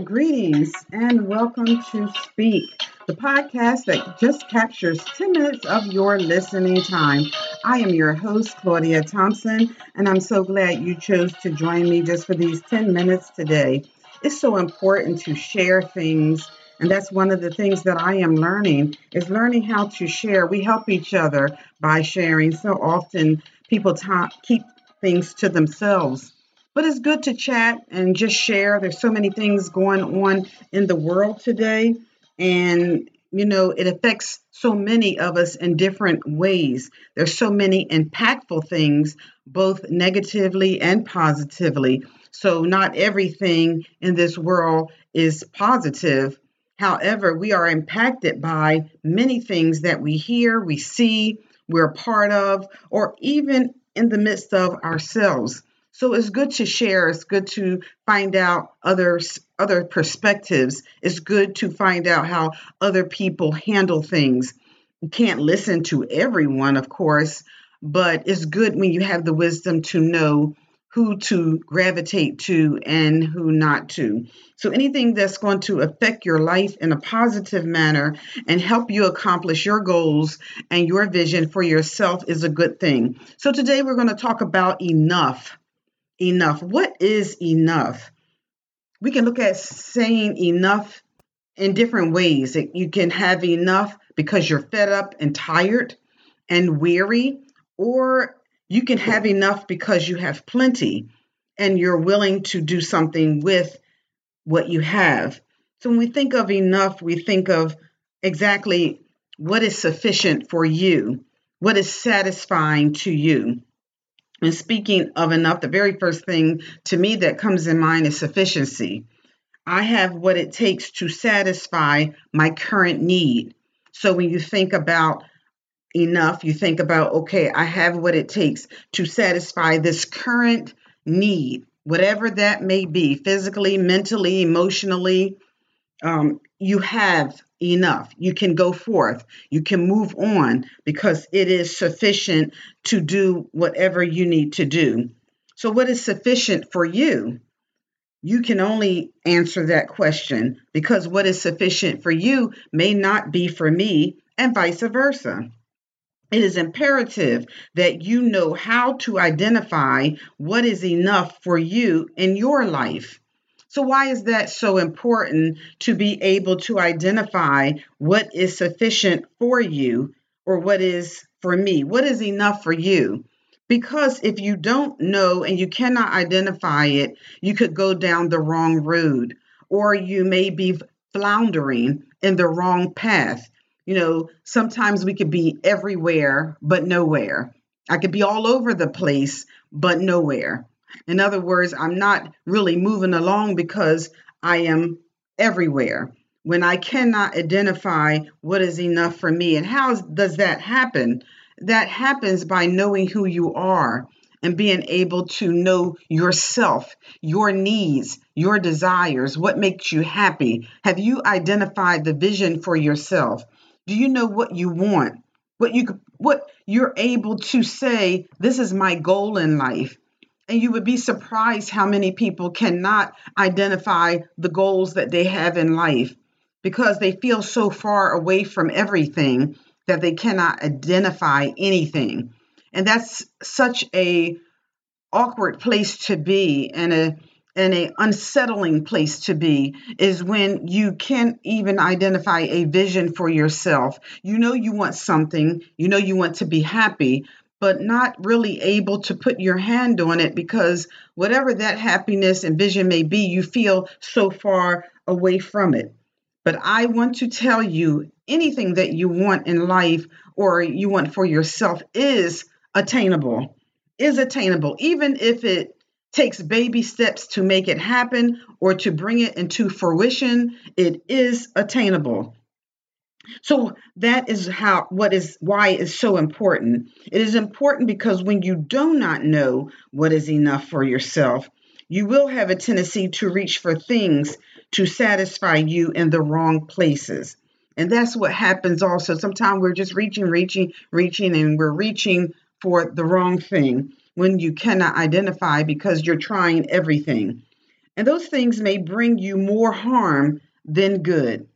Greetings, and welcome to Speak, the podcast that just captures 10 minutes of your listening time. I am your host, Claudia Thompson, and I'm so glad you chose to join me just for these 10 minutes today. It's so important to share things, and that's one of the things that I am learning is learning how to share. We help each other by sharing. So often people keep things to themselves but it's good to chat and just share. There's so many things going on in the world today, and you know, it affects so many of us in different ways. There's so many impactful things, both negatively and positively. So, not everything in this world is positive. However, we are impacted by many things that we hear, we see, we're a part of, or even in the midst of ourselves. So it's good to share. It's good to find out others other perspectives. It's good to find out how other people handle things. You can't listen to everyone, of course, but it's good when you have the wisdom to know who to gravitate to and who not to. So, anything that's going to affect your life in a positive manner and help you accomplish your goals and your vision for yourself is a good thing. So, today we're going to talk about enough enough. What is enough? We can look at saying enough in different ways. You can have enough because you're fed up and tired and weary, or you can have enough because you have plenty and you're willing to do something with what you have. So when we think of enough, we think of exactly what is sufficient for you, what is satisfying to you. And speaking of enough, the very first thing to me that comes in mind is sufficiency. I have what it takes to satisfy my current need. So when you think about enough, you think about, okay, I have what it takes to satisfy this current need, whatever that may be, physically, mentally, emotionally. Um, you have enough. You can go forth. You can move on because it is sufficient to do whatever you need to do. So, what is sufficient for you? You can only answer that question because what is sufficient for you may not be for me, and vice versa. It is imperative that you know how to identify what is enough for you in your life. So, why is that so important to be able to identify what is sufficient for you or what is for me? What is enough for you? Because if you don't know and you cannot identify it, you could go down the wrong road or you may be floundering in the wrong path. You know, sometimes we could be everywhere but nowhere. I could be all over the place but nowhere. In other words, I'm not really moving along because I am everywhere. When I cannot identify what is enough for me. And how does that happen? That happens by knowing who you are and being able to know yourself, your needs, your desires, what makes you happy. Have you identified the vision for yourself? Do you know what you want? What you what you're able to say, this is my goal in life. And you would be surprised how many people cannot identify the goals that they have in life because they feel so far away from everything that they cannot identify anything. And that's such a awkward place to be and a and a unsettling place to be is when you can't even identify a vision for yourself. You know you want something, you know you want to be happy, but not really able to put your hand on it because whatever that happiness and vision may be, you feel so far away from it. But I want to tell you anything that you want in life or you want for yourself is attainable, is attainable, even if it takes baby steps to make it happen or to bring it into fruition, it is attainable. So that is how what is why it's so important. It is important because when you do not know what is enough for yourself, you will have a tendency to reach for things to satisfy you in the wrong places. And that's what happens also. Sometimes we're just reaching, reaching, reaching, and we're reaching for the wrong thing when you cannot identify because you're trying everything. And those things may bring you more harm than good.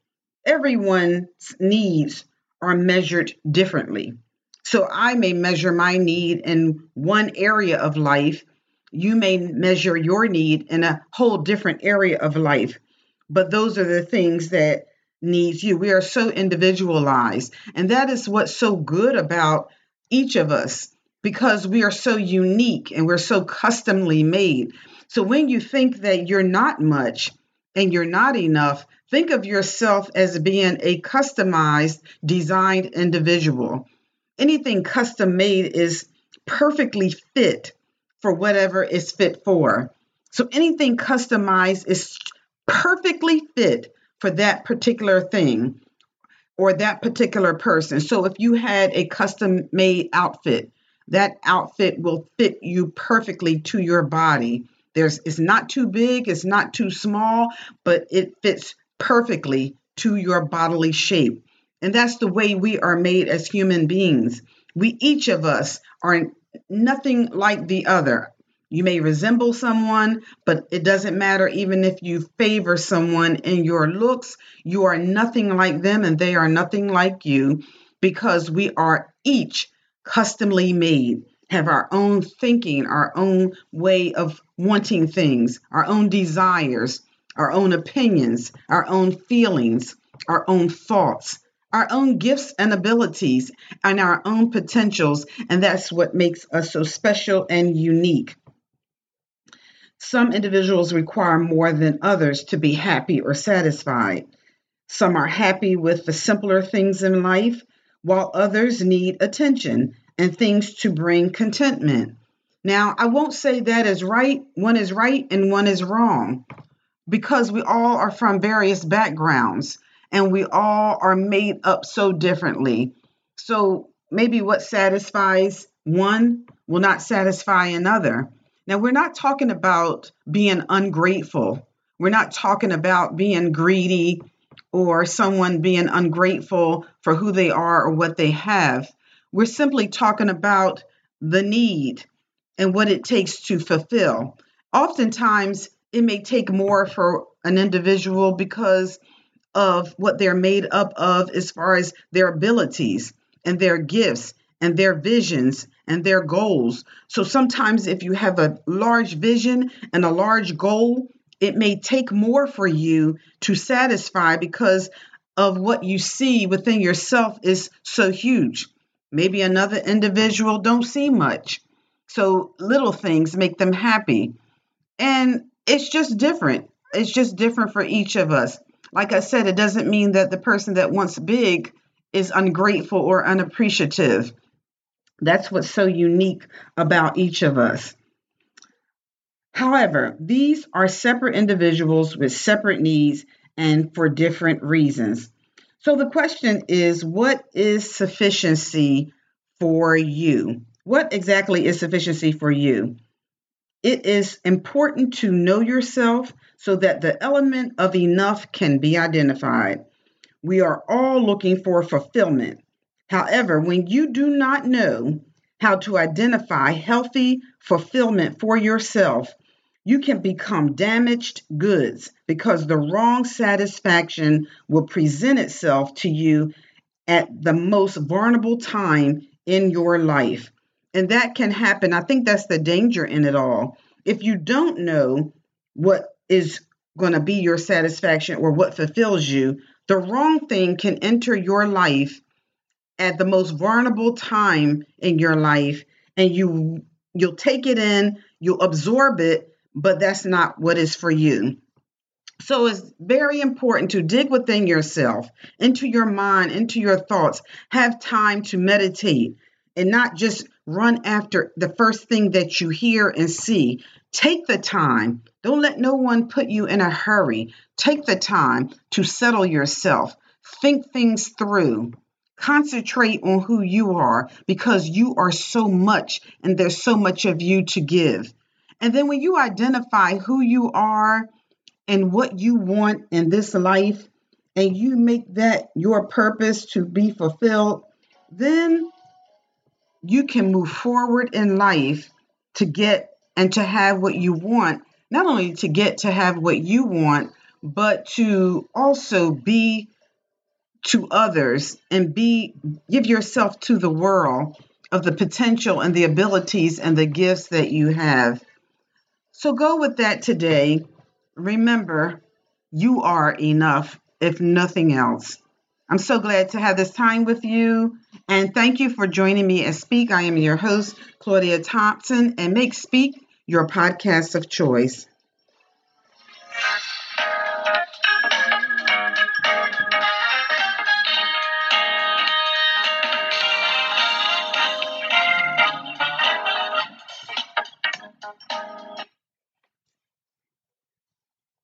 Everyone's needs are measured differently. So I may measure my need in one area of life. You may measure your need in a whole different area of life. But those are the things that needs you. We are so individualized. And that is what's so good about each of us because we are so unique and we're so customly made. So when you think that you're not much and you're not enough, think of yourself as being a customized, designed individual. Anything custom made is perfectly fit for whatever is fit for. So anything customized is perfectly fit for that particular thing or that particular person. So if you had a custom made outfit, that outfit will fit you perfectly to your body. There's it's not too big, it's not too small, but it fits perfectly to your bodily shape. And that's the way we are made as human beings. We each of us are nothing like the other. You may resemble someone, but it doesn't matter even if you favor someone in your looks. You are nothing like them and they are nothing like you because we are each customly made, have our own thinking, our own way of wanting things, our own desires, our own opinions, our own feelings, our own thoughts, our own gifts and abilities, and our own potentials. And that's what makes us so special and unique. Some individuals require more than others to be happy or satisfied. Some are happy with the simpler things in life, while others need attention and things to bring contentment. Now, I won't say that is right, one is right and one is wrong, because we all are from various backgrounds and we all are made up so differently. So maybe what satisfies one will not satisfy another. Now, we're not talking about being ungrateful. We're not talking about being greedy or someone being ungrateful for who they are or what they have. We're simply talking about the need and what it takes to fulfill. Oftentimes, it may take more for an individual because of what they're made up of as far as their abilities and their gifts and their visions and their goals. So sometimes, if you have a large vision and a large goal, it may take more for you to satisfy because of what you see within yourself is so huge. Maybe another individual don't see much. So little things make them happy. And it's just different. It's just different for each of us. Like I said, it doesn't mean that the person that wants big is ungrateful or unappreciative. That's what's so unique about each of us. However, these are separate individuals with separate needs and for different reasons. So the question is what is sufficiency for you? What exactly is sufficiency for you? It is important to know yourself so that the element of enough can be identified. We are all looking for fulfillment. However, when you do not know how to identify healthy fulfillment for yourself, you can become damaged goods because the wrong satisfaction will present itself to you at the most vulnerable time in your life. And that can happen. I think that's the danger in it all. If you don't know what is going to be your satisfaction or what fulfills you, the wrong thing can enter your life at the most vulnerable time in your life and you you'll take it in, you'll absorb it, but that's not what is for you. So it's very important to dig within yourself, into your mind, into your thoughts. Have time to meditate and not just run after the first thing that you hear and see. Take the time. Don't let no one put you in a hurry. Take the time to settle yourself. Think things through. Concentrate on who you are because you are so much and there's so much of you to give. And then when you identify who you are and what you want in this life, and you make that your purpose to be fulfilled, then you can move forward in life to get and to have what you want not only to get to have what you want, but to also be to others and be give yourself to the world of the potential and the abilities and the gifts that you have. So go with that today. Remember, you are enough, if nothing else. I'm so glad to have this time with you. And thank you for joining me at Speak. I am your host, Claudia Thompson, and make Speak your podcast of choice.